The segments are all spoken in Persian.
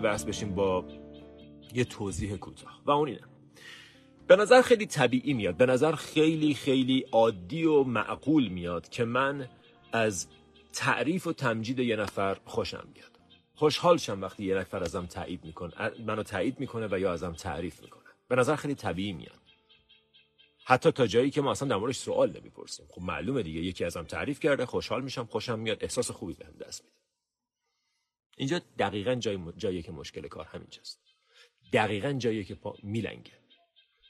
بحث بشیم با یه توضیح کوتاه. و اون اینه. به نظر خیلی طبیعی میاد. به نظر خیلی خیلی عادی و معقول میاد که من از تعریف و تمجید یه نفر خوشم بیاد خوشحال شم وقتی یه نفر ازم تایید می‌کنه منو تایید می‌کنه و یا ازم تعریف می‌کنه. به نظر خیلی طبیعی میاد. حتی تا جایی که ما اصلا در موردش سوال نمی‌پرسیم. خب معلومه دیگه. یکی ازم تعریف کرده خوشحال میشم خوشم میاد. احساس خوبی بهم دست میده. اینجا دقیقا جای جایی که مشکل کار همینجاست. دقیقا جایی که پا میلنگه.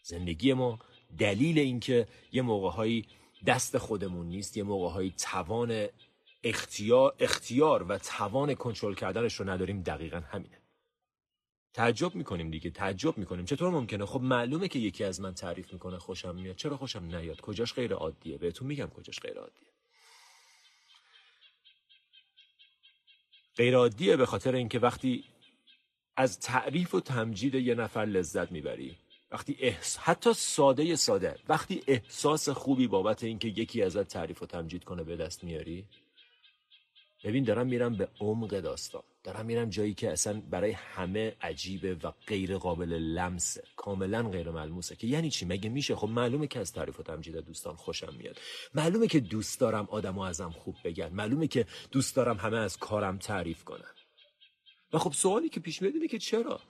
زندگی ما دلیل اینکه یه موقعهایی دست خودمون نیست یه موقعهایی توان اختیار, اختیار و توان کنترل کردنش رو نداریم دقیقا همینه. تعجب می‌کنیم دیگه تعجب می‌کنیم. چطور ممکنه؟ خب معلومه که یکی از من تعریف می‌کنه خوشم میاد. چرا خوشم نیاد؟ کجاش غیر عادیه؟ بهتون میگم کجاش غیر عادیه. غیر عادیه به خاطر اینکه وقتی از تعریف و تمجید یه نفر لذت می‌بری وقتی احس... حتی ساده ساده وقتی احساس خوبی بابت اینکه یکی ازت تعریف و تمجید کنه به دست میاری ببین دارم میرم به عمق داستان. دارم میرم جایی که اصلا برای همه عجیبه و غیر قابل لمسه. کاملا غیر ملموسه. که یعنی چی؟ مگه میشه؟ خب معلومه که از تعریف و تمجید دوستان خوشم میاد. معلومه که دوست دارم آدمو ازم خوب بگن. معلومه که دوست دارم همه از کارم تعریف کنن. و خب سوالی که پیش میاد اینه که چرا؟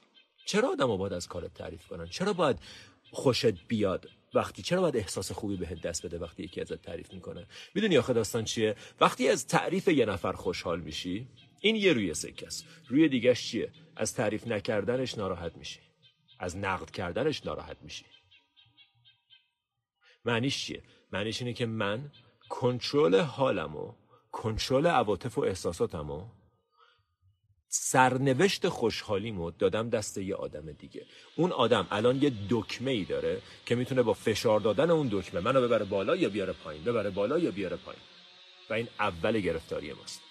چرا آدم باید از کارت تعریف کنن؟ چرا باید خوشت بیاد وقتی؟ چرا باید احساس خوبی بهت دست بده وقتی یکی ازت تعریف می‌کنه؟ می‌دونی آخه داستان چیه؟ وقتی از تعریف یه نفر خوشحال میشی این یه روی سکه است. روی دیگهش چیه؟ از تعریف نکردنش ناراحت میشی. از نقد کردنش ناراحت میشی. معنیش چیه؟ معنیش اینه که من کنترل حالمو کنترل عواطف و احساساتمو سرنوشت خوشحالیمو دادم دست یه آدم دیگه. اون آدم الان یه دکمه ای داره که می‌تونه با فشار دادن اون دکمه منو ببره بالا یا بیاره پایین؟ ببره بالا یا بیاره پایین؟ و این اول گرفتاری ماست.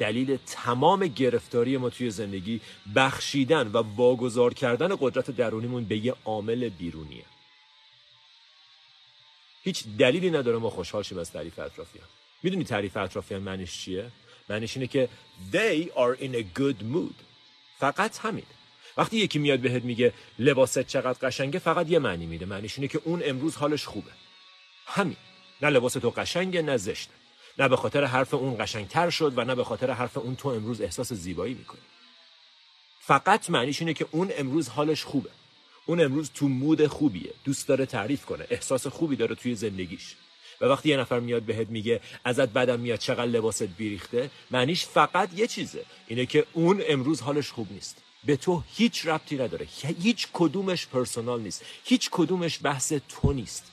دلیل تمام گرفتاری ما توی زندگی بخشیدن و واگذار کردن قدرت درونیمون به یه عامل بیرونیه. هیچ دلیلی نداره ما خوشحال شیم از تعریف اطرافیان. می‌دونی تعریف اطرافیان معنیش چیه؟ معنیش اینه که they are in a good mood. فقط همین. وقتی یکی میاد بهت میگه لباست چقدر قشنگه فقط یه معنی میده. معنیش اینه که اون امروز حالش خوبه. همین. نه لباس تو قشنگه نه زشته. نه به خاطر حرف اون قشنگتر شد و نه به خاطر حرف اون تو امروز احساس زیبایی می‌کنی. فقط معنیش اینه که اون امروز حالش خوبه. اون امروز تو مود خوبیه. دوست داره تعریف کنه. احساس خوبی داره توی زندگیش. و وقتی یه نفر میاد بهت میگه ازت بدم میاد چقدر لباست بیریخته معنیش فقط یه چیزه. اینه که اون امروز حالش خوب نیست. به تو هیچ ربطی نداره. هیچ کدومش پرسونال نیست. هیچ کدومش بحث تو نیست.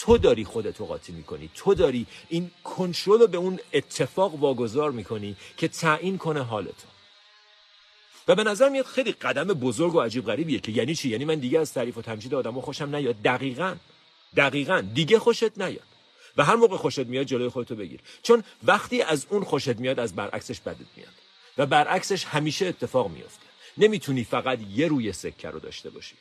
تو داری خودتو قاطی می‌کنی. تو داری این کنترل رو به اون اتفاق واگذار می‌کنی که تعیین کنه حالتو. و به نظر میاد خیلی قدم بزرگ و عجیب غریبیه که یعنی چی؟ یعنی من دیگه از تعریف و تمجید آدمو خوشم نیاد. دقیقا. دقیقا. دیگه خوشت نیاد. و هر موقع خوشت میاد جلوی خودتو بگیر. چون وقتی از اون خوشت میاد از برعکسش بدت میاد. و برعکسش همیشه اتفاق میفته نمی‌تونی فقط یه روی سکه رو داشته باشی.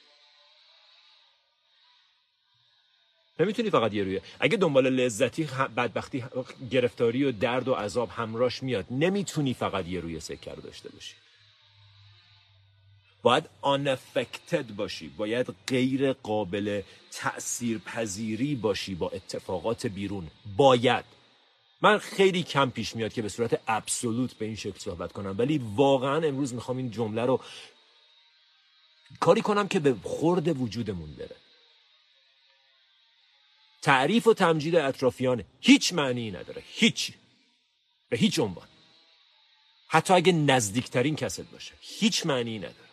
نمی‌تونی فقط یه روی. اگه دنبال لذتی بدبختی گرفتاری و درد و عذاب همراش میاد نمی‌تونی فقط یه روی سکه رو داشته باشی. باید unaffected باشی. باید غیر قابل تأثیر پذیری باشی با اتفاقات بیرون. باید. من خیلی کم پیش میاد که به صورت ابسولوت به این شکل صحبت کنم. ولی واقعا امروز می‌خوام این جمله رو کاری کنم که به خورد وجودمون بره. تعریف و تمجید اطرافیان هیچ معنی نداره. هیچ. به هیچ عنوان. حتی اگه نزدیکترین کست باشه. هیچ معنی نداره.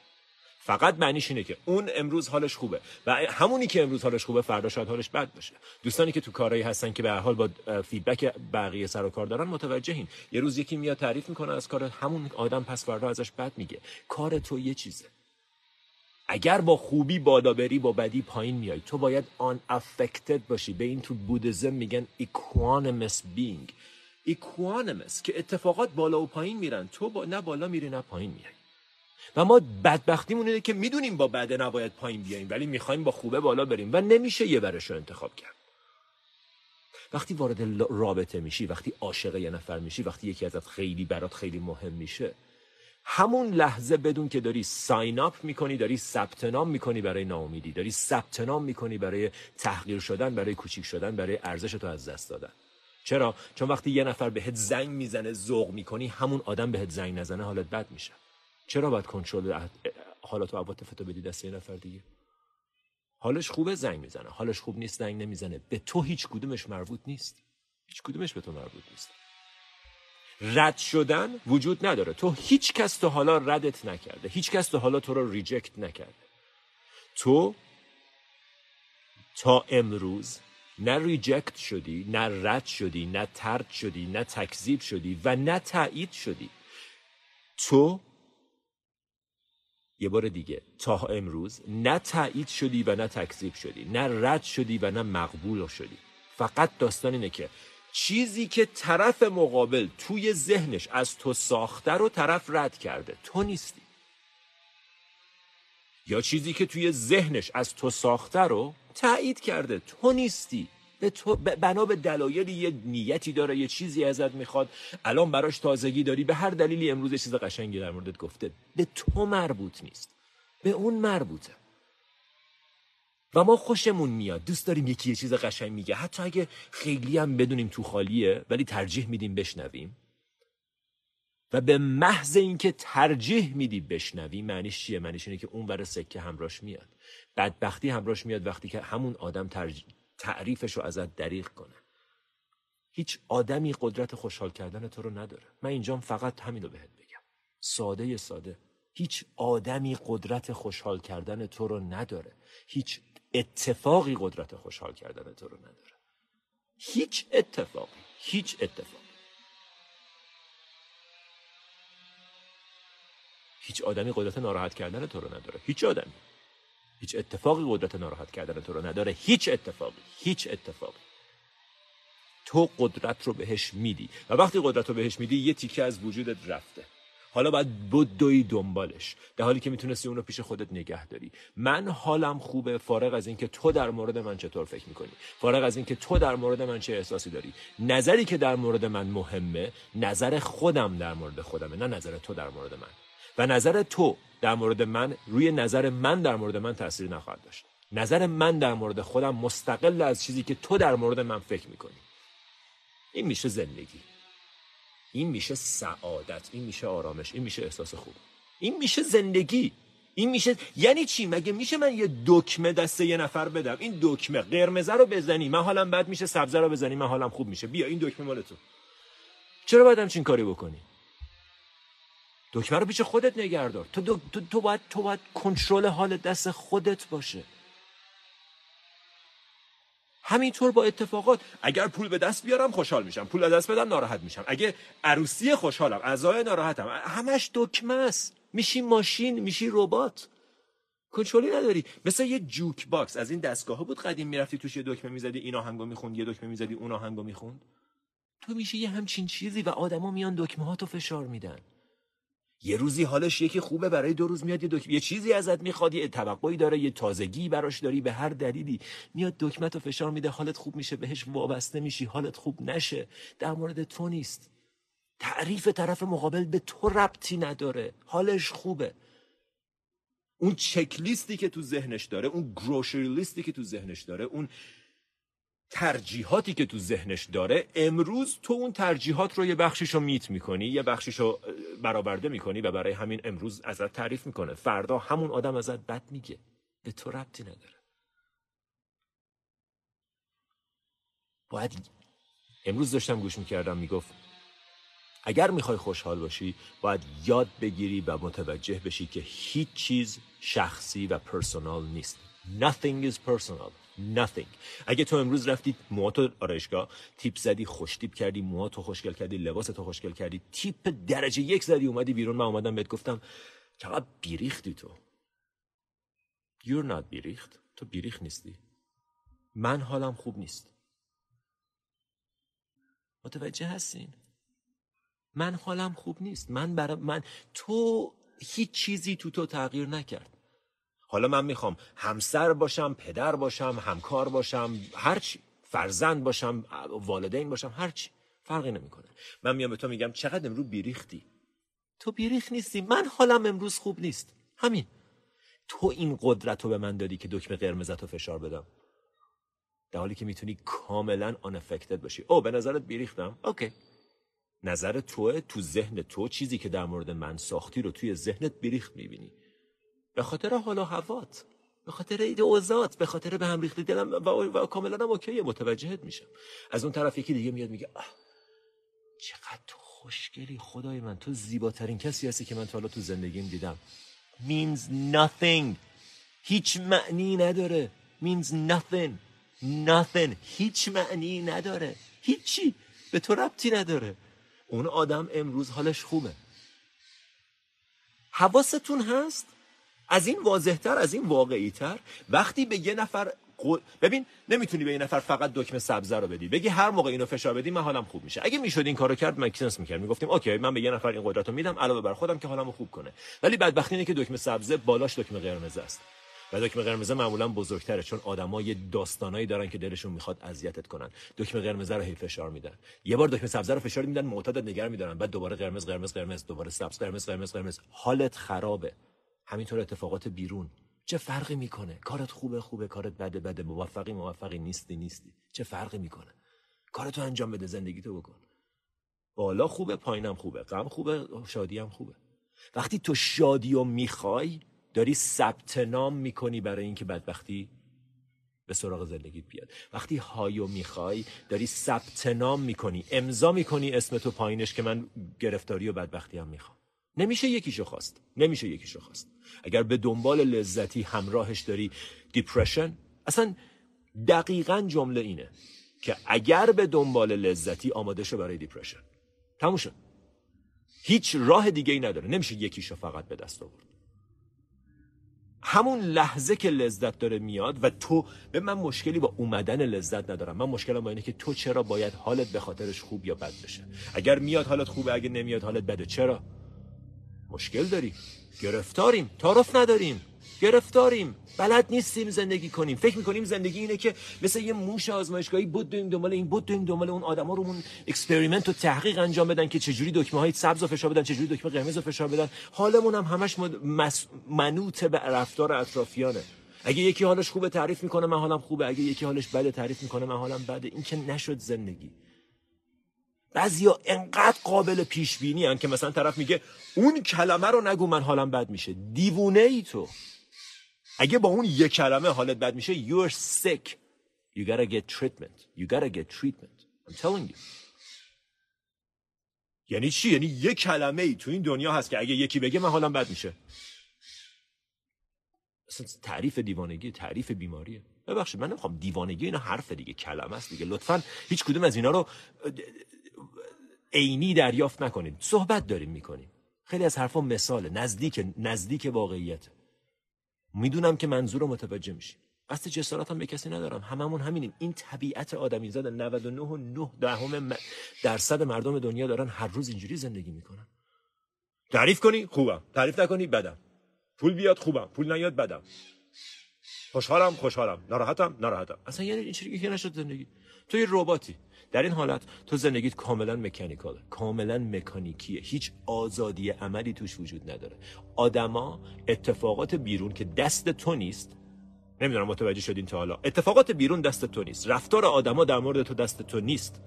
فقط معنیش اینه که اون امروز حالش خوبه. و همونی که امروز حالش خوبه فردا شاید حالش بد باشه. دوستانی که تو کارایی هستن که به هر حال با feedback بقیه سر و کار دارن متوجهین. یه روز یکی میاد تعریف می‌کنه از کار همون آدم پس فردا ازش بد میگه. کار تو یه چیزه. اگر با خوبی بالا بری با بدی پایین میای تو باید unaffected باشی. به این تو Buddhism میگن equanimous being. Equanimous که اتفاقات بالا و پایین میرن. تو با... نه بالا میری نه پایین میای. و ما بدبختیمون اینه که می‌دونیم با بده نباید پایین بیاییم ولی می‌خوایم با خوبه بالا بریم و نمیشه یه برش رو انتخاب کرد. وقتی وارد رابطه میشی وقتی عاشق یه نفر میشی وقتی یکی ازت خیلی برات خیلی مهم میشه همون لحظه بدون که داری ساین اپ می‌کنی داری ثبت نام می‌کنی برای ناامیدی داری ثبت نام می‌کنی برای تحقیر شدن برای کوچیک شدن برای ارزش تو از دست دادن. چرا؟ چون وقتی یه نفر بهت زنگ می‌زنه ذوق می‌کنی همون آدم بهت زنگ نزنه حالت بد میشه. چرا باید کنترل حالات و عواطف تو بدی دست یه نفر دیگه؟ حالش خوبه زنگ می‌زنه حالش خوب نیست زنگ نمی‌زنه. به تو هیچ کدومش مربوط نیست. هیچ کدومش به تو مربوط نیست. رد شدن وجود نداره. تو هیچ کس تو حالا ردت نکرده. هیچ کس تو حالا تو رو ریجکت نکرده. تو تا امروز نه ریجکت شدی نه رد شدی نه ترد شدی نه تکذیب شدی و نه تایید شدی. تو یه بار دیگه تا امروز نه تایید شدی و نه تکذیب شدی نه رد شدی و نه مقبول شدی. فقط داستان اینه که چیزی که طرف مقابل توی ذهنش از تو ساخته رو طرف رد کرده. تو نیستی. یا چیزی که توی ذهنش از تو ساخته رو تایید کرده. تو نیستی. به تو بنا به دلایلی یه نیتی داره یه چیزی ازت می‌خواد. الان براش تازگی داری. به هر دلیلی امروز چیز قشنگی در موردت گفته. به تو مربوط نیست. به اون مربوطه. و ما خوشمون میاد. دوست داریم یکی یه چیز قشنگ میگه. حتی اگه خیلی هم بدونیم تو خالیه ولی ترجیح میدیم بشنویم. و به محض اینکه ترجیح میدی بشنوی معنیش چیه؟ معنیش اینه که اون بر سکه همراش میاد. بدبختی همراش میاد وقتی که همون آدم ترج... تعریفش رو ازت دریغ کنه. هیچ آدمی قدرت خوشحال کردن تو رو نداره. من اینجام فقط همین رو بهت بگم. ساده ساده. هیچ آدمی قدرت خوشحال کردن تو رو نداره. هیچ اتفاقی قدرت خوشحال کردن تو رو نداره. هیچ اتفاقی هیچ اتفاقی. هیچ آدمی قدرت ناراحت کردن تو رو نداره. هیچ آدمی. هیچ اتفاقی قدرت ناراحت کردن تو رو نداره. هیچ اتفاقی هیچ اتفاقی. تو قدرت رو بهش میدی. و وقتی قدرت رو بهش میدی یه تیکه از وجودت رفته. حالا باید بدوی دنبالش در حالی که می‌تونستی اون رو پیش خودت نگه داری. من حالم خوبه فارغ از اینکه تو در مورد من چطور فکر می‌کنی. فارغ از اینکه تو در مورد من چه احساسی داری. نظری که در مورد من مهمه نظر خودم در مورد خودمه نه نظر تو در مورد من. و نظر تو در مورد من روی نظر من در مورد من تاثیر نخواهد داشت. نظر من در مورد خودم مستقل از چیزی که تو در مورد من فکر می‌کنی. این میشه زندگی. این میشه سعادت این میشه آرامش این میشه احساس خوب. این میشه زندگی. این میشه یعنی چی؟ مگه میشه من یه دکمه دست یه نفر بدم؟ این دکمه قرمزه رو بزنی من حالم بد میشه سبزه رو بزنی من حالم خوب میشه. بیا این دکمه مال تو. چرا باید همچین کاری بکنی؟ دکمه رو پیش خودت نگه دار تو, تو, تو باید تو باید کنترل حال دست خودت باشه. همینطور با اتفاقات اگر پول به دست بیارم خوشحال میشم پول از دست بدم ناراحت میشم. اگه عروسی خوشحالم عزاست ناراحتم همش دکمه است. میشی ماشین میشی ربات. کنترلی نداری. مثل یه jukebox. از این دستگاه ها بود قدیم می‌رفتی توش یه دکمه می‌زدی این آهنگو می‌خوند یه دکمه می‌زدی اون آهنگو می‌خوند. تو میشی یه همچین چیزی و آدما میان دکمه ها تو فشار میدن. یه روزی حالش یکی خوبه برای دو روز میاد یه دکمه یه چیزی ازت می‌خواد یه توقعی داره یه تازگی براش داری به هر دلیلی. میاد دکمه و فشار میده حالت خوب میشه بهش وابسته میشی حالت خوب نشه. در مورد تو نیست. تعریف طرف مقابل به تو ربطی نداره. حالش خوبه. اون چک لیستی که تو ذهنش داره اون گروشری لیستی که تو ذهنش داره اون ترجیحاتی که تو ذهنش داره امروز تو اون ترجیحات رو یه بخشیش رو میت می‌کنی یه بخشیش رو برآورده می‌کنی و برای همین امروز ازت تعریف می‌کنه. فردا همون آدم ازت بد میگه. به تو ربطی نداره. باید امروز داشتم گوش می‌کردم می‌گفت اگر می‌خوای خوشحال باشی باید یاد بگیری و متوجه بشی که هیچ چیز شخصی و پرسونال نیست. Nothing is personal. Nothing. اگه تو امروز رفتی موهاتو آرایشگاه تیپ زدی خوش تیپ کردی موهاتو خوشگل کردی لباستو خوشگل کردی تیپ درجه یک زدی اومدی بیرون من اومدم بهت گفتم چقدر بیریختی تو. You're not بیریخت. تو بیریخ نیستی. من حالم خوب نیست. متوجه هستین؟ من حالم خوب نیست. من برای من تو هیچ چیزی تو تو تغییر نکرد. حالا من می‌خوام همسر باشم پدر باشم همکار باشم هرچی فرزند باشم والدین باشم هرچی فرقی نمی‌کنه. من میام به تو میگم چقدر امروز بیریختی؟ تو بیریخ نیستی. من حالم امروز خوب نیست. همین. تو این قدرت رو به من دادی که دکمه قرمزت رو فشار بدم. در حالی که می‌تونی کاملا آنفکتد باشی. او به نظرت بیریختم؟ اوکی. نظر توه تو ذهن تو چیزی که در مورد من ساختی رو توی ذهنت بیریخت می‌بینی. به خاطر حال و هوات به خاطر ایده اوزات به خاطر به هم ریختی دلم و, و کاملا هم اوکی متوجهت میشم. از اون طرف یکی دیگه میاد میگه آه چقدر تو خوشگلی خدای من تو زیباترین کسی هستی که من تا حالا تو زندگیم دیدم. Means nothing. هیچ معنی نداره. Means nothing. Nothing. هیچ معنی نداره. هیچی. به تو ربطی نداره. اون آدم امروز حالش خوبه. حواستون هست؟ از این واضحتر از این واقعیتر. وقتی به یه نفر ببین نمی‌تونی به یه نفر فقط دکمه سبزه رو بدی. بگی هر موقع اینو فشار بدی من حالم خوب میشه. اگه می‌شد این کارو کرد مکسنس می‌کرد می‌گفتیم اوکی من به یه نفر این قدرت رو میدم علاوه بر خودم که حالمو خوب کنه. ولی بدبختی اینه که دکمه سبزه بالاش دکمه قرمز است. و دکمه قرمز معمولا بزرگتره چون آدما یه داستانایی دارن که دلشون می‌خواد اذیتت کنن. دکمه قرمز رو هی فشار میدن. یه بار دکمه سبز رو فشار میدن معتاد نگران میدارن. بعد دوباره قرمز قرمز قرمز دوباره سبز قرمز قرمز قرمز. حالت خرابه. همینطور اتفاقات بیرون. چه فرقی می‌کنه؟ کارت خوبه خوبه کارت بده بده. موفقی موفقی. نیستی نیستی. چه فرقی می‌کنه؟ کارتو انجام بده زندگی تو بکن. بالا خوبه پایینم خوبه. غم خوبه شادی هم خوبه. وقتی تو شادی رو می‌خوای داری ثبت نام می‌کنی برای اینکه بدبختی به سراغ زندگیت بیاد. وقتی high و می‌خوای داری ثبت نام می‌کنی. امضا می‌کنی اسم تو پایینش که من گرفتاری و بدبختی هم می‌خوام. نمیشه یکیشو خواست. نمیشه یکیشو خواست. اگر به دنبال لذتی همراهش داری depression اصلا دقیقا جمله اینه که اگر به دنبال لذتی آماده شو برای depression تموم هیچ راه دیگه ای نداره. نمیشه یکیشو فقط به دست آورد. همون لحظه که لذت داره میاد و تو به من مشکلی با اومدن لذت ندارم. من مشکلم با اینه که تو چرا باید حالت به خاطرش خوب یا بد بشه؟ اگر میاد حالت خوبه اگه نمیاد حالت بده. چرا؟ مشکل داری گرفتاریم. تعارف نداریم. گرفتاریم. بلد نیستیم زندگی کنیم. فکر می‌کنیم زندگی اینه که مثل یه موش آزمایشگاهی بدویم دنبال این بدویم دنبال اون آدما رومون experiment و تحقیق انجام بدن که چجوری دکمه های سبز و فشار بدن چجوری دکمه قرمز و فشار بدن. حالمون هم همش مس... منوط به رفتار اطرافیانه. اگه یکی حالش خوبه تعریف می‌کنه من حالم خوبه. اگه یکی حالش بده تعریف می‌کنه من حالم بده. این که نشد زندگی. بعضیا انقدر قابل پیش بینی که مثلا طرف میگه اون کلمه رو نگو من حالم بد میشه. دیوونه ای تو. اگه با اون یک کلمه حالت بد میشه you're sick. You gotta get treatment. You gotta get treatment. I'm telling you. یعنی چی؟ یعنی یک کلمه ای تو این دنیا هست که اگه یکی بگه من حالم بد میشه. اصلا تعریف دیوانگی تعریف بیماریه. ببخشید من نمی‌خوام دیوانگی اینا حرف دیگه کلمه است دیگه. لطفا هیچ کدوم از اینا رو عینی دریافت نکنید. صحبت داریم می‌کنیم. خیلی از حرفا مثاله. نزدیک نزدیک واقعیت. می‌دونم که منظور رو متوجه میشی قصد جسارت هم به کسی ندارم. هممون همینیم. این طبیعت آدمی زاده 99 و 9 دهم درصد مردم دنیا دارن هر روز اینجوری زندگی می‌کنن. تعریف کنی؟ خوبم. تعریف نکنی؟ بدم. پول بیاد؟ خوبم. پول نیاد؟ بدم. خوشحالم؟ خوشحالم. ناراحتم؟ ناراحتم. اصلا یعنی این که نشد زندگی. تو یه رباتی. در این حالت تو زندگیت کاملا مکانیکاله کاملا مکانیکیه. هیچ آزادی عملی توش وجود نداره. آدما اتفاقات بیرون که دست تو نیست نمی‌دونم متوجه شدین تا حالا. اتفاقات بیرون دست تو نیست. رفتار آدما در مورد تو دست تو نیست.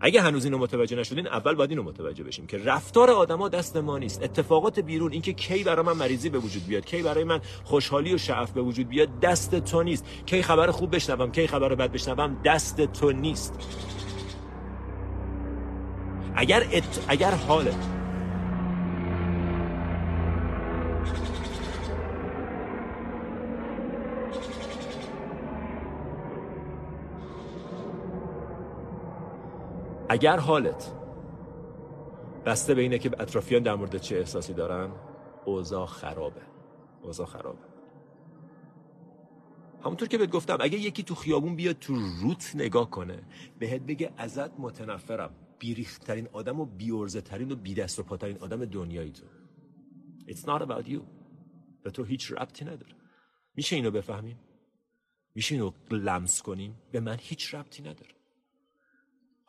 اگه هنوز اینو متوجه نشدین اول باید اینو متوجه بشیم که رفتار آدما دست ما نیست. اتفاقات بیرون اینکه کی برای من مریضی به وجود بیاد کی برای من خوشحالی و شعف به وجود بیاد دست تو نیست. کی خبر خوب بشنوم کی خبر بد بشنوم دست تو نیست. اگر ات... اگر حالت اگر حالت بسته به اینه که اطرافیان در مورد چه احساسی دارن اوضاع خرابه. اوضاع خرابه. همونطور که بهت گفتم اگه یکی تو خیابون بیاد تو روت نگاه کنه بهت بگه ازت متنفرم. بیریخترین آدم و بیورزه ترین و بی دست و پاترین آدم دنیایی تو. It's not about you. به تو هیچ ربطی نداره. میشه اینو بفهمیم؟ میشه اینو لمس کنیم؟ به من هیچ ربطی نداره.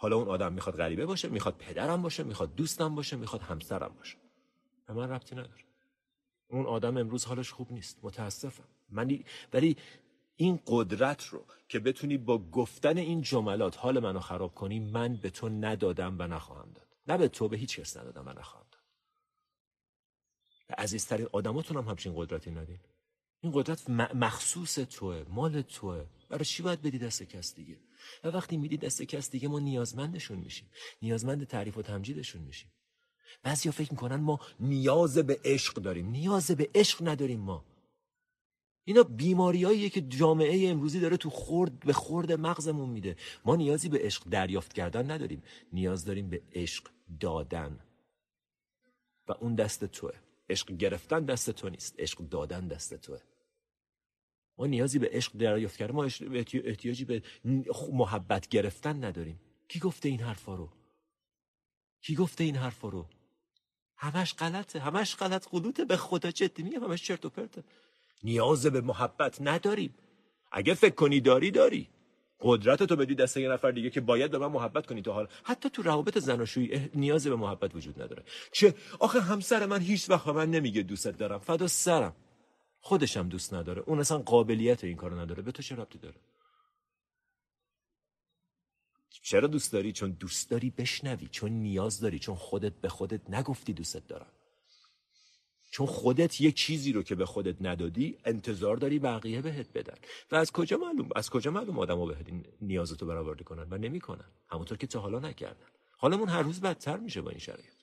حالا اون آدم می‌خواد غریبه باشه می‌خواد پدرم باشه می‌خواد دوستم باشه می‌خواد همسرم باشه. به من ربطی نداره. اون آدم امروز حالش خوب نیست. متاسفم. من ولی این قدرت رو که بتونی با گفتن این جملات حال منو خراب کنی من به تو ندادم و نخواهم داد. نه به تو به هیچ کس ندادم و نخواهم داد. به عزیزترین آدماتون هم همچین قدرتی ندین. این قدرت مخصوص توه مال توه. برای چی باید بدی دست کس دیگه؟ و وقتی میدی دست کس دیگه ما نیازمندشون میشیم. نیازمند تعریف و تمجیدشون میشیم. بعضیا فکر می‌کنن ما نیاز به عشق داریم. نیاز به عشق نداریم ما. اینا بیماریاییه که جامعه امروزی داره تو خورد به خورد مغزمون میده. ما نیازی به عشق دریافت کردن نداریم. نیاز داریم به عشق دادن. و اون دست توه. عشق گرفتن دست تو نیست. عشق دادن دست توه. ما نیازی به عشق دریافت کردن ما احتیاجی به محبت گرفتن نداریم. کی گفته این حرفا رو؟ کی گفته این حرفا رو؟ همش غلطه همش غلط قلوته به خدا جدی میگم همش چرت و پرته. نیاز به محبت نداریم. اگه فکر کنی داری داری. قدرت تو بدی دست یه نفر دیگه که باید به من محبت کنی تو حال حتی تو روابط زناشویی نیاز به محبت وجود نداره. چه؟ آخه همسر من هیچ وقت من نمیگه دوستت دارم. فدا سرم. خودشم دوست نداره. اون اصلا قابلیت این کارو نداره. به تو چه ربطی داره؟ چرا دوست داری؟ چون دوست داری بشنوی. چون نیاز داری. چون خودت به خودت نگفتی دوستت دارم. چون خودت یک چیزی رو که به خودت ندادی انتظار داری بقیه بهت بدن. و از کجا معلوم؟ از کجا معلوم آدمو بهت این نیازتو برآورده کنن و نمی‌کنن؟ همونطور که تا حالا نکردن. حالمون هر روز بدتر میشه با این شرایط.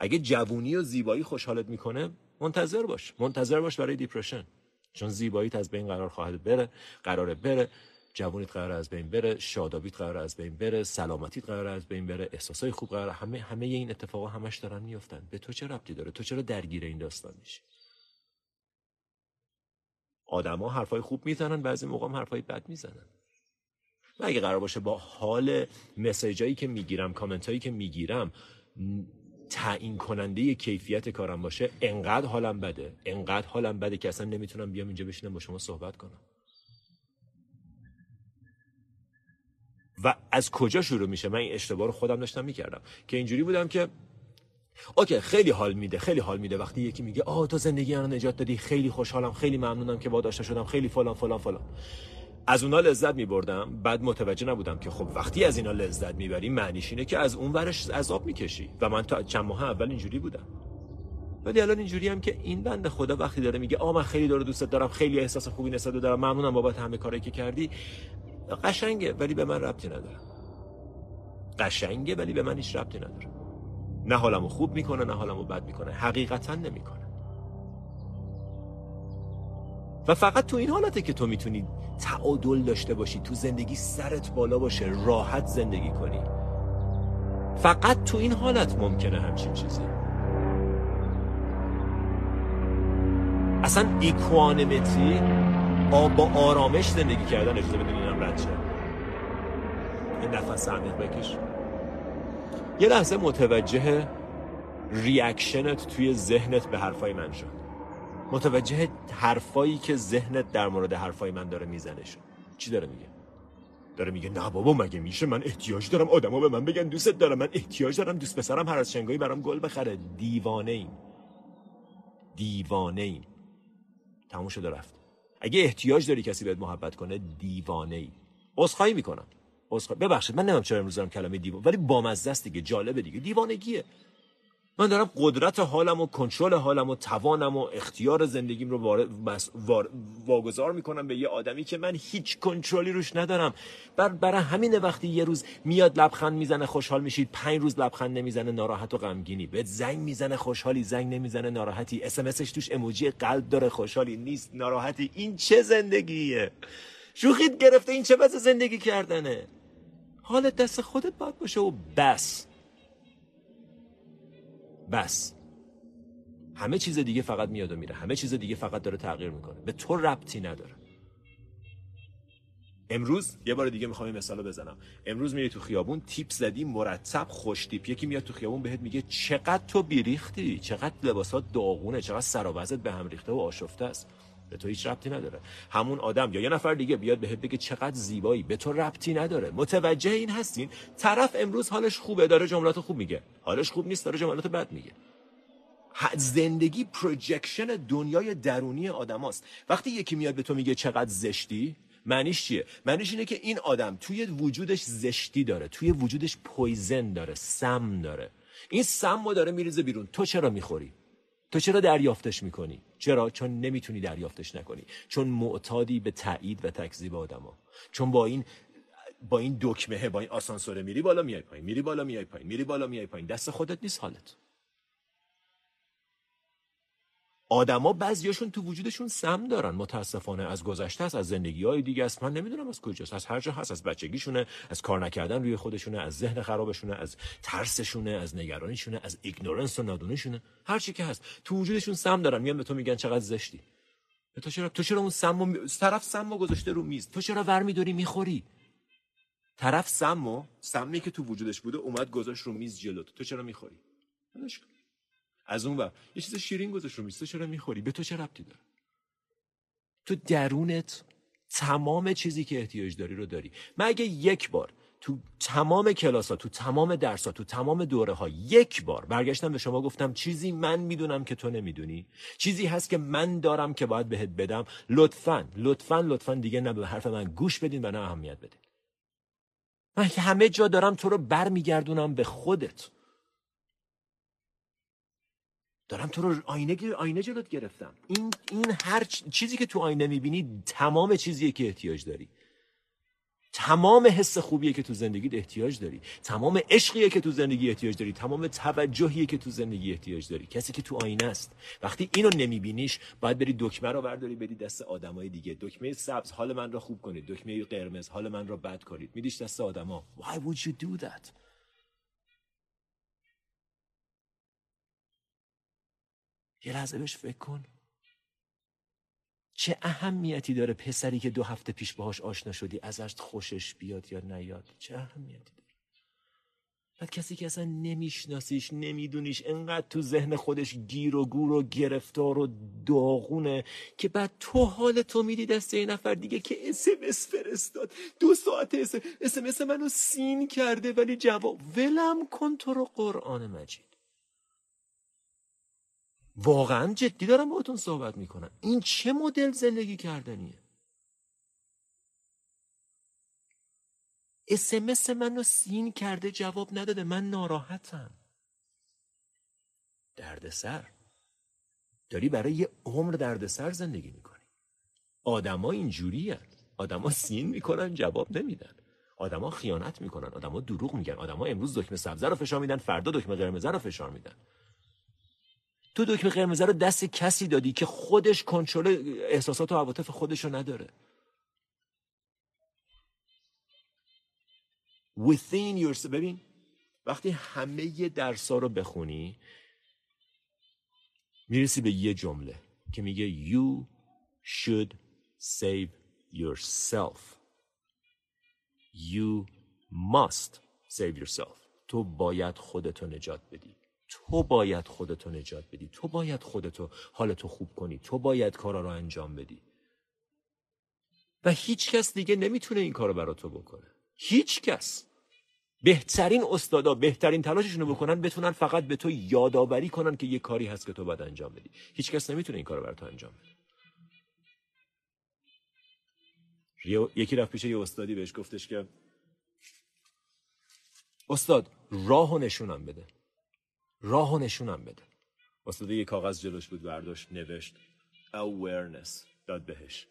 اگه جوونی و زیبایی خوشحالت می‌کنه منتظر باش. منتظر باش برای دیپرشن چون زیباییت از بین قرار خواهد بره قراره بره. جوونیت قرار از بین بره شادابیت قرار از بین بره سلامتیت قرار از بین بره احساسای خوب قرار همه همه این اتفاقا همش دارن میافتن. به تو چه ربطی داره؟ تو چرا درگیر این داستان میشی؟ آدما حرفای خوب می‌زنن بعضی موقع هم حرفای بد می‌زنن. و اگه قرار باشه با حال مسیجایی که می‌گیرم کامنت که می‌گیرم تعیین کننده کیفیت کارم باشه انقدر حالم بده انقدر حالم بده که اصلا نمی‌تونم بیام اینجا بشینم با شما صحبت کنم. و از کجا شروع میشه؟ من این اشتباه رو خودم داشتم می‌کردم که اینجوری بودم که اوکی خیلی حال میده خیلی حال میده. وقتی یکی میگه آه تو زندگی منو نجات دادی خیلی خوشحالم خیلی ممنونم که با داشته شدم خیلی فلان فلان فلان. از اونا لذت میبردم. بعد متوجه نبودم که خب وقتی از اینا لذت می‌بری معنیش اینه که از اون ورش عذاب می‌کشی. و من تا چند ماه اول اینجوری بودم. ولی الان اینجوری هم که این بنده خدا وقتی داره میگه آ من خیلی داره دوستت دارم خیلی احساس خوبی نسبت دارم ممنونم بابت همه کاری که کردی. قشنگه ولی به من ربطی نداره. قشنگه ولی به من هیچ ربطی نداره. نه حالمو خوب می‌کنه نه حالمو بد می‌کنه. حقیقتا نمی‌کنه. و فقط تو این حالته که تو می‌تونی تعادل داشته باشی تو زندگی سرت بالا باشه راحت زندگی کنی. فقط تو این حالت ممکنه همچین چیزی. اصلا equanimity با آرامش زندگی کردن اجازه بدین اینم رد یه نفس عمیق بکش. یه لحظه متوجه reaction ت توی ذهنت به حرفای من شد. متوجه حرفایی که ذهنت در مورد حرفای من داره می‌زنه شد. چی داره میگه؟ داره میگه نه بابا مگه میشه؟ من احتیاج دارم آدما به من بگن دوستت دارم من احتیاج دارم دوست پسرم هر از شنگایی برام گل بخره. دیوانه ایم. دیوانه ایم. تموم شده رفت. اگه احتیاج داری کسی بهت محبت کنه دیوانه ای. عذرخواهی می‌کنم. عذرخواهی. ببخشید من نمی‌دونم چرا امروز دارم کلمه دیوانه ولی بامزه است دیگه جالبه دیگه. دیوانگیه. من دارم قدرت حالم و کنترل حالم و توانم و اختیار زندگیم رو واگذار می‌کنم به یه آدمی که من هیچ کنترلی روش ندارم. بر برای همین وقتی یه روز میاد لبخند می‌زنه خوشحال میشید. پنج روز لبخند نمی‌زنه ناراحت و غمگینی. به زنگ می‌زنه خوشحالی. زنگ نمی‌زنه ناراحتی. اس توش اموجی قلب داره خوشحالی. نیست ناراحتی. این چه زندگیه؟ شوخیت گرفته این چه بس زندگی کردنه؟ حالت دست خودت باید باشه و بس. بس. همه چیز دیگه فقط میاد و میره. همه چیز دیگه فقط داره تغییر می‌کنه. به تو ربطی نداره. امروز یه بار دیگه می‌خوام این مثال بزنم. امروز میری تو خیابون تیپ زدی مرتب خوش تیپ. یکی میاد تو خیابون بهت میگه چقدر تو بیریختی؟ چقدر لباسات داغونه؟ چقدر سر به هم ریخته و آشفته است؟ به تو هیچ ربطی نداره. همون آدم یا یه نفر دیگه بیاد بهت بگه چقدر زیبایی به تو ربطی نداره. متوجه این هستین؟ طرف امروز حالش خوبه داره جملات خوب میگه. حالش خوب نیست داره جملات بد میگه. زندگی projection دنیای درونی آدماست. وقتی یکی میاد به تو میگه چقدر زشتی معنیش چیه؟ معنیش اینه که این آدم توی وجودش زشتی داره توی وجودش poison داره سم داره. این سم داره میریزه بیرون. تو چرا می‌خوری؟ تو چرا دریافتش می‌کنی؟ چرا؟ چون نمی‌تونی دریافتش نکنی. چون معتادی به تایید و تکذیب آدما چون با این با این دکمه با این آسانسور میری بالا میای پایین. میری بالا میای پایین. میری بالا میای پایین. دست خودت نیست حالت. آدما بعضیاشون تو وجودشون سم دارن. متاسفانه از گذشته است از زندگی های دیگه است. من نمی‌دونم از کجاست. از هر جا هست از بچگیشونه از کار نکردن روی خودشونه از ذهن خرابشونه از ترسشونه از نگرانیشونه از ignorance و نادونیشونه. هر چی که هست. تو وجودشون سم دارن. میان به تو میگن چقدر زشتی. تو چرا تو چرا اون سم طرف سم گذاشته رو میز؟ تو چرا ور میداری می‌خوری؟ طرف سم سمی که تو وجودش بوده اومد گذاشت رو میز جلوت تو چرا می‌خوری؟ از اون وقت یه چیز شیرین گذاشت رو میزت چرا می‌خوری؟ به تو چه ربطی داره؟ تو درونت تمام چیزی که احتیاج داری رو داری. من اگه یک بار تو تمام کلاس ها تو تمام درس ها تو تمام دوره ها یک بار برگشتم به شما گفتم چیزی من می‌دونم که تو نمی‌دونی. چیزی هست که من دارم که باید بهت بدم. لطفا لطفا لطفا دیگه نه به حرف من گوش بدین و نه اهمیت بدین. من همه جا دارم تو رو برمیگردونم به خودت. دارم تو رو آینه آینه جلوت گرفتم. این این هر چیزی که تو آینه می‌بینی تمام چیزیه که احتیاج داری. تمام حس خوبیه که تو زندگی احتیاج داری. تمام عشقیه که تو زندگی احتیاج داری. تمام توجهیه که تو زندگی احتیاج داری. کسی که تو آینه است. وقتی اینو نمیبینیش باید بری دکمه رو برداری بدی دست آدمای دیگه. دکمه سبز حال من رو خوب کنید. دکمه قرمز حال من رو بد کنید. میدیش دست آدما. Why would you do that? یه لحظه بهش فکر کن. چه اهمیتی داره پسری که دو هفته پیش باهاش آشنا شدی ازش خوشش بیاد یا نیاد؟ چه اهمیتی داره؟ بعد کسی که اصلا نمیشناسیش نمیدونیش انقدر تو ذهن خودش گیر و گور و گرفتار و داغونه که بعد تو حال تو میدی دست یه نفر دیگه که اسمس فرستاد. دو ساعت اسمس منو سین کرده ولی جواب ولم کن تو رو قرآن مجید. واقعا جدی دارم باهاتون صحبت می‌کنم. این چه مدل زندگی کردنیه؟ اسمس منو سین کرده جواب نداده. من ناراحتم. دردسر. داری برای یه عمر دردسر زندگی می‌کنی. آدما اینجوری آدما سین می‌کنن جواب نمیدن. آدما خیانت می‌کنن. آدما دروغ میگن. آدما امروز دکمه سبزه رو فشار میدن فردا دکمه قرمزه رو فشار میدن. تو دکمه قرمز رو دست کسی دادی که خودش کنترل احساسات و عواطف خودش رو نداره. Within yourself ببین وقتی همه درس رو بخونی می‌رسی به یه جمله که میگه you should save yourself. You must save yourself. تو باید خودتو نجات بدی. تو باید خودتو نجات بدی. تو باید خودتو حالتو خوب کنی. تو باید کارا رو انجام بدی. و هیچ کس دیگه نمی‌تونه این کارو برا تو بکنه. هیچ کس. بهترین استادا بهترین تلاششون رو بکنن بتونن فقط به تو یادآوری کنن که یه کاری هست که تو باید انجام بدی. هیچ کس نمی‌تونه این کارو برا تو انجام بده. یکی رفت پیش یه استادی بهش گفتش که استاد راهو نشونم بده. راهو نشونم بده. استاد یه کاغذ جلوش بود برداشت نوشت. Awareness داد بهش.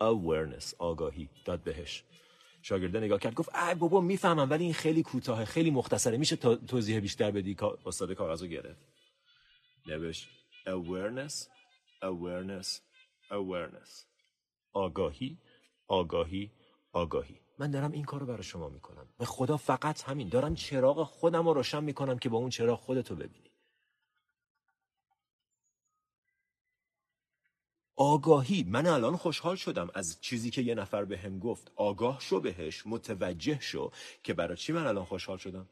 Awareness آگاهی داد بهش. شاگرده نگاه کرد گفت ای بابا می‌فهمم ولی این خیلی کوتاهه خیلی مختصره. میشه توضیح بیشتر بدی؟ استاد کاغذو گرفت. نوشت. Awareness awareness awareness. آگاهی آگاهی آگاهی. من دارم این کارو برای شما می‌کنم. به خدا فقط همین. دارم چراغ خودم رو روشن می‌کنم که با اون چراغ خودتو ببینی. آگاهی. من الان خوشحال شدم از چیزی که یه نفر به هم گفت. آگاه شو بهش متوجه شو. که برای چی من الان خوشحال شدم؟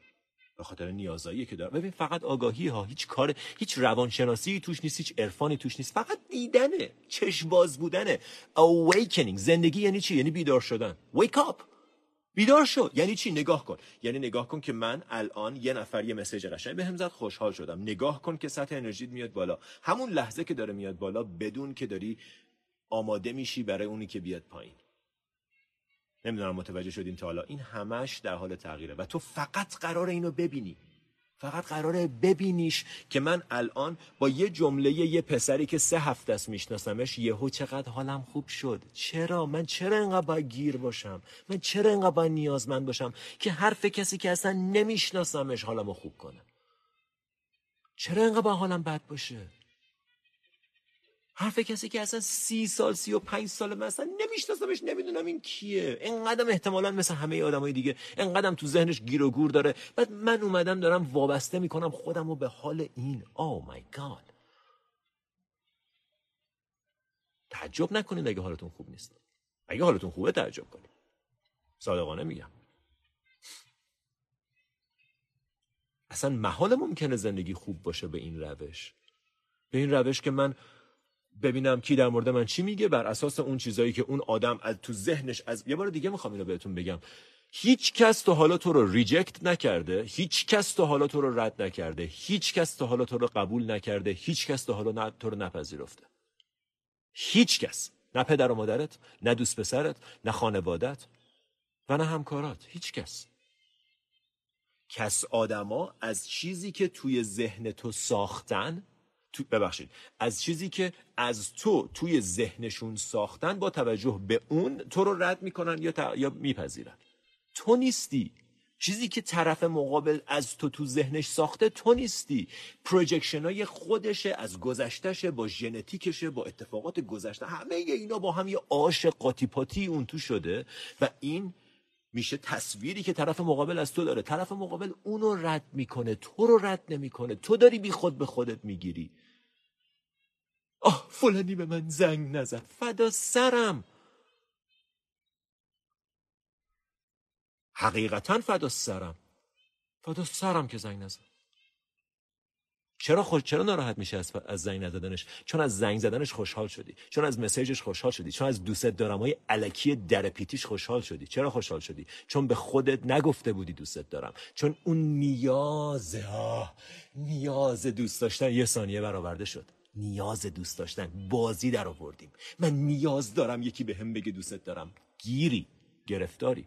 به خاطر نیازایی که دارم. ببین فقط آگاهی ها. هیچ کار هیچ روانشناسی توش نیست هیچ عرفانی توش نیست. فقط دیدنه. چشم باز بودنه. Awakening. زندگی یعنی چی؟ یعنی بیدار شدن. Wake up! بیدار شو. یعنی چی؟ نگاه کن. یعنی نگاه کن که من الان یه نفر یه مسیج قشنگ بهم زد خوشحال شدم. نگاه کن که سطح انرژیت میاد بالا. همون لحظه که داره میاد بالا بدون که داری آماده میشی برای اونی که بیاد پایین. نمی‌دونم متوجه شدیم تا حالا. این همش در حال تغییره. و تو فقط قرار اینو ببینی. فقط قراره ببینیش که من الان با یه جمله یه پسری که سه هفته است میشناسمش یهو چقدر حالم خوب شد. چرا؟ من چرا انقدر باید گیر باشم؟ من چرا انقدر باید نیازمند باشم که حرف کسی که اصلا نمیشناسمش حالمو خوب کنه؟ چرا انقدر باید حالم بد باشه؟ حرف کسی که اصلا سی سال سی و پنج سال من اصلا نمیشناسمش نمی‌دونم این کیه. انقدرم احتمالا مثل همه آدمای دیگه. انقدرم تو ذهنش گیر و گور داره. بعد من اومدم دارم وابسته می‌کنم خودم رو به حال این. او مای گاد تعجب نکنید اگه حالتون خوب نیست. اگه حالتون خوبه تعجب کنید. صادقانه میگم. اصلا محال ممکنه زندگی خوب باشه به این روش. به این روش که من ببینم کی در مورد من چی میگه بر اساس اون چیزایی که اون آدم از تو ذهنش از یه بار دیگه می‌خوام اینو بهتون بگم. هیچ کس تا حالا تو رو reject نکرده هیچ کس تا حالا تو رو رد نکرده هیچ کس تا حالا تو رو قبول نکرده هیچ کس تا حالا تو رو نپذیرفته. هیچ کس. نه پدر و مادرت نه دوست پسرت نه خانوادت و نه همکارات. هیچ کس. کس آدما از چیزی که توی ذهن تو ساختن تو ببخشید. از چیزی که از تو توی ذهنشون ساختن با توجه به اون تو رو رد می‌کنن یا, یا میپذیرن. تو نیستی. چیزی که طرف مقابل از تو تو ذهنش ساخته تو نیستی. projection های خودشه از گذشتهشه با ژنتیکشه با اتفاقات گذشته. همه اینا با هم یه آش قاطی پاتی اون تو شده و این میشه تصویری که طرف مقابل از تو داره. طرف مقابل اونو رد می‌کنه تو رو رد نمی‌کنه. تو داری بی خود به خودت می‌گیری. آه فلانی به من زنگ نزد. فدا سرم. حقیقتا فدا سرم. فدا سرم که زنگ نزد. چرا خوش چرا ناراحت میشه از, از زنگ نزدنش؟ چون از زنگ زدنش خوشحال شدی. چون از مسیجش خوشحال شدی. چون از دوست دارم های علکی در پیتیش خوشحال شدی. چرا خوشحال شدی؟ چون به خودت نگفته بودی دوستت دارم. چون اون نیاز ها نیاز دوست داشتن یه ثانیه برآورده شد. نیاز دوست داشتن. بازی در آوردیم. من نیاز دارم یکی به هم بگه دوستت دارم. گیری. گرفتاری.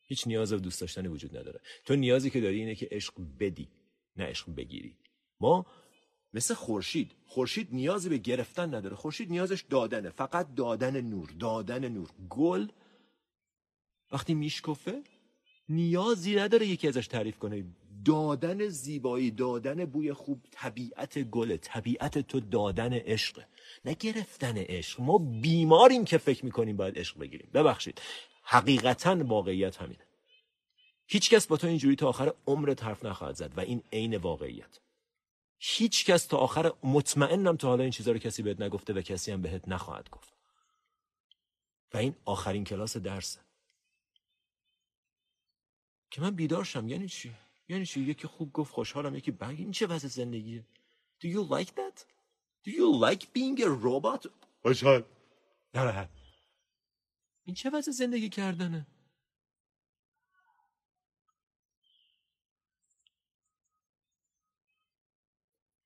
هیچ نیاز به دوست داشتنی وجود نداره. تو نیازی که داری اینه که عشق بدی نه عشق بگیری. ما مثل خورشید. خورشید نیازی به گرفتن نداره. خورشید نیازش دادنه. فقط دادن نور. دادن نور. گل. وقتی میشکفه نیازی نداره یکی ازش تعریف کنه. دادن زیبایی دادن بوی خوب طبیعت گل طبیعت تو دادن عشق. نه گرفتن عشق. ما بیماریم که فکر می‌کنیم باید عشق بگیریم. ببخشید. حقیقتا واقعیت همینه. هیچ کس با تو اینجوری تا آخر عمرت حرف نخواهد زد و این عین واقعیت. هیچ کس تا آخر مطمئنم تا حالا این چیزا رو کسی بهت نگفته و کسی هم بهت نخواهد گفت. و این آخرین کلاس درسه. که من بیدار شم. یعنی چی؟ یعنی چی؟ یکی خوب گفت خوشحالم یکی بگ این چه وضع زندگیه Do you like that? Do you like being a robot? خوشحال. نه این چه وضع زندگی کردنه؟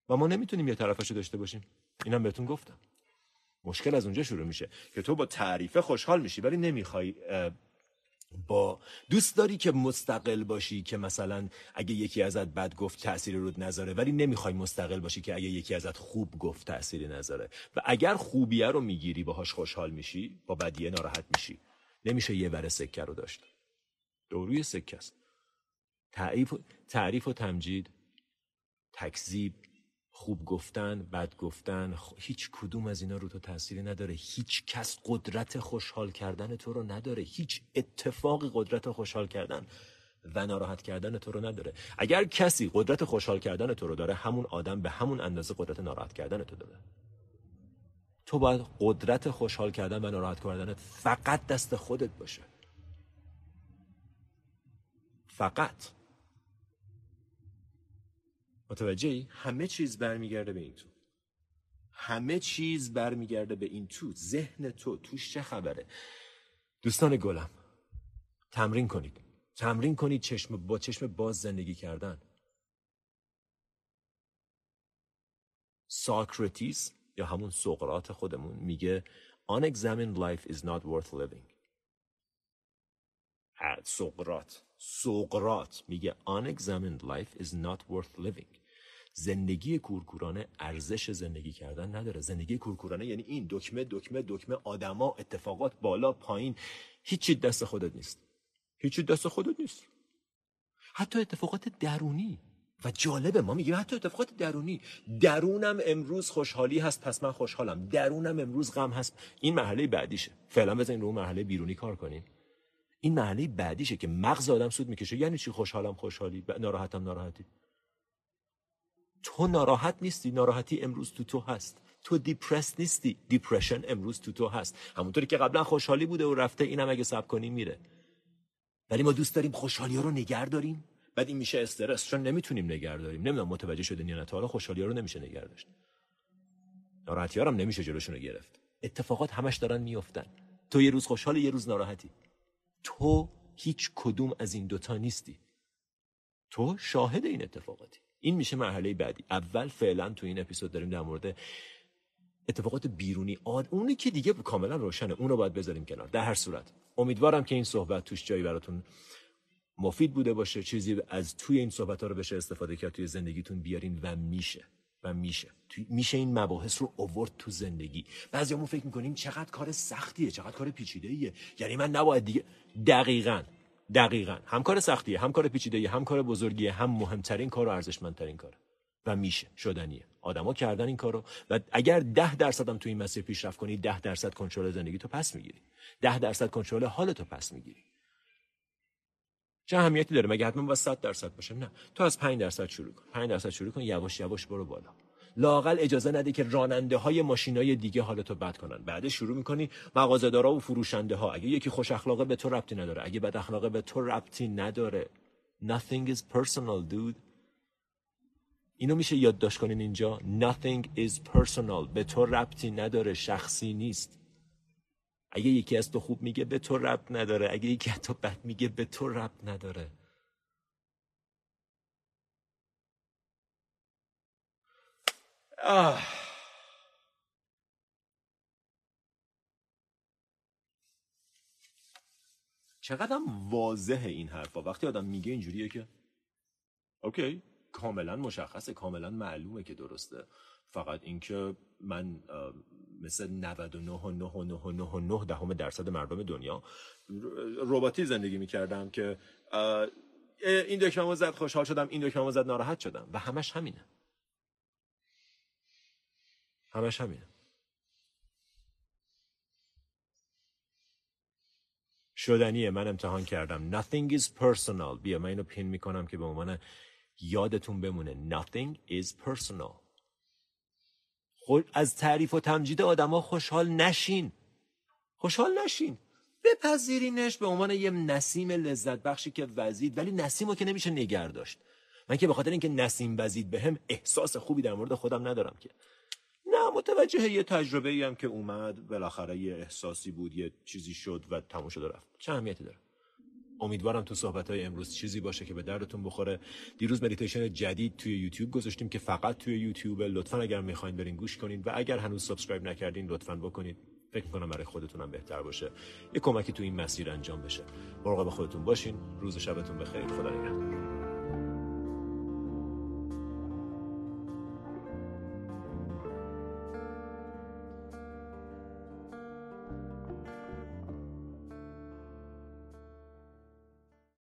و ما نمی‌تونیم یه طرفشو داشته باشیم. اینم بهتون گفتم. مشکل از اونجا شروع میشه که تو با تعریفه خوشحال میشی ولی نمی‌خوای با دوست داری که مستقل باشی که مثلا اگه یکی ازت بد گفت تأثیری رود نذاره ولی نمی‌خوای مستقل باشی که اگه یکی ازت خوب گفت تأثیری نذاره. و اگر خوبیه رو می‌گیری باهاش خوشحال میشی با بدیه ناراحت میشی. نمیشه یه ور سکه رو داشت. دوروی سکه است. تعریف, تعریف و تمجید. تکذیب. خوب گفتن بد گفتن هیچ کدوم از اینا رو تو تأثیری نداره. هیچ کس قدرت خوشحال کردن تو رو نداره. هیچ اتفاقی قدرت خوشحال کردن و ناراحت کردن تو رو نداره. اگر کسی قدرت خوشحال کردن تو رو داره همون آدم به همون اندازه قدرت ناراحت کردن تو داره. تو باید قدرت خوشحال کردن و ناراحت کردنت فقط دست خودت باشه. فقط. متوجهی؟ همه چیز برمیگرده به این تو. همه چیز برمیگرده به این تو. ذهن تو. توش چه خبره؟ دوستان گلم تمرین کنید. تمرین کنید چشم با چشم باز زندگی کردن. ساکرتیس یا همون سقرات خودمون میگه unexamined life is not worth living. سقرات سقرات میگه unexamined life is not worth living. زندگی کورکورانه ارزش زندگی کردن نداره. زندگی کورکورانه یعنی این دکمه دکمه دکمه آدما اتفاقات بالا پایین. هیچی دست خودت نیست. هیچی دست خودت نیست. حتی اتفاقات درونی. و جالبه ما میگیم حتی اتفاقات درونی. درونم امروز خوشحالی هست پس من خوشحالم. درونم امروز غم هست. این مرحله بعدیشه. فعلا بزنین رو مرحله بیرونی کار کنیم. این مرحله بعدیشه که مغز آدم سود می‌کشه. یعنی چی؟ خوشحالم خوشحالی. ناراحتم ناراحتی. تو ناراحت نیستی ناراحتی امروز تو تو هست. تو دیپرس نیستی دیپرشن امروز تو تو هست. همونطوری که قبلا خوشحالی بوده و رفته اینم اگه سب کنی میره. ولی ما دوست داریم خوشحالی ها رو نگر داریم. بعد این میشه استرس چون نمی‌تونیم نگر داریم. نمی‌دونم متوجه شده یا نه. حالا خوشحالی ها رو نمیشه نگر داشت. ناراحتی ها هم نمیشه جلوشون رو گرفت. اتفاقات همش دارن میافتن. تو یه روز خوشحال یه روز ناراحتی. تو هیچ کدوم از این دوتا نیستی. تو شاهد این اتفاقاتی. این میشه مرحله بعدی. اول فعلا تو این اپیزود داریم در مورد اتفاقات بیرونی آد اونی که دیگه کاملا روشنه. اون رو باید بذاریم کنار. در هر صورت. امیدوارم که این صحبت توش جایی براتون مفید بوده باشه. چیزی از توی این صحبت ها رو بشه استفاده کرد توی زندگیتون بیارین و میشه. و میشه. میشه این مباحث رو اوورد تو زندگی. بعضیامون فکر می‌کنیم چقدر کار سختیه چقدر کار پیچیده ایه یعنی من نباید دیگه دقیقاً. دقیقا. هم کار سختیه هم کار پیچیده هم کار بزرگیه هم مهمترین کار و ارزشمندترین کاره و میشه شدنیه. آدما کردن این کارو. و اگر ده درصد هم تو این مسیر پیشرفت کنی ده درصد کنترل زندگی تو پس می‌گیری. ده درصد کنترل حال تو پس می‌گیری. چه اهمیتی داره؟ مگه حتما باید 100 درصد باشه؟ نه. تو از 5 درصد شروع کن. 5 درصد شروع کن یواش یواش برو بالا. لاقل اجازه نده که راننده های ماشین های دیگه حالتو بد کنن. بعد شروع می‌کنی مغازه‌دارا و فروشنده ها اگه یکی خوش اخلاقه به تو ربطی نداره. اگه بد اخلاقه به تو ربطی نداره. Nothing is personal dude. اینو میشه یادداشت کنین اینجا. Nothing is personal. به تو ربطی نداره. شخصی نیست. اگه یکی از تو خوب میگه به تو ربط نداره. اگه یکی از تو بد میگه به تو ربط نداره. آه. چقدر واضحه این حرفا. وقتی آدم میگه اینجوریه که اوکی کاملا مشخصه کاملا معلومه که درسته. فقط اینکه من مثل 99.999 دهم درصد مردم دنیا رباتی زندگی می‌کردم که این دکمه زد خوشحال شدم این دکمه زد ناراحت شدم. و همش همینه. همش همینه. شدنیه من امتحان کردم. Nothing is personal. بیا من اینو پین می‌کنم که به عنوان یادتون بمونه. Nothing is personal. خود از تعریف و تمجید آدما خوشحال نشین. خوشحال نشین. بپذیرینش به عنوان یه نسیم لذت بخشی که وزید ولی نسیم رو که نمیشه نگر داشت من که به خاطر اینکه نسیم وزید به هم احساس خوبی در مورد خودم ندارم که. نه متوجه یه تجربه ای هم که اومد بالاخره یه احساسی بود یه چیزی شد و شد و رفت. چه اهمیتی داره؟ امیدوارم تو صحبت های امروز چیزی باشه که به دردتون بخوره. دیروز مدیتیشن جدید توی یوتیوب گذاشتیم که فقط توی یوتیوب. لطفا اگر می‌خواین برین گوش کنین و اگر هنوز subscribe نکردین لطفا بکنید فکر کنم برای خودتونم بهتر باشه. یه کمکی تو این مسیر انجام بشه. مراقب خودتون باشین. روز شبتون بخیر. خدا نگهدار.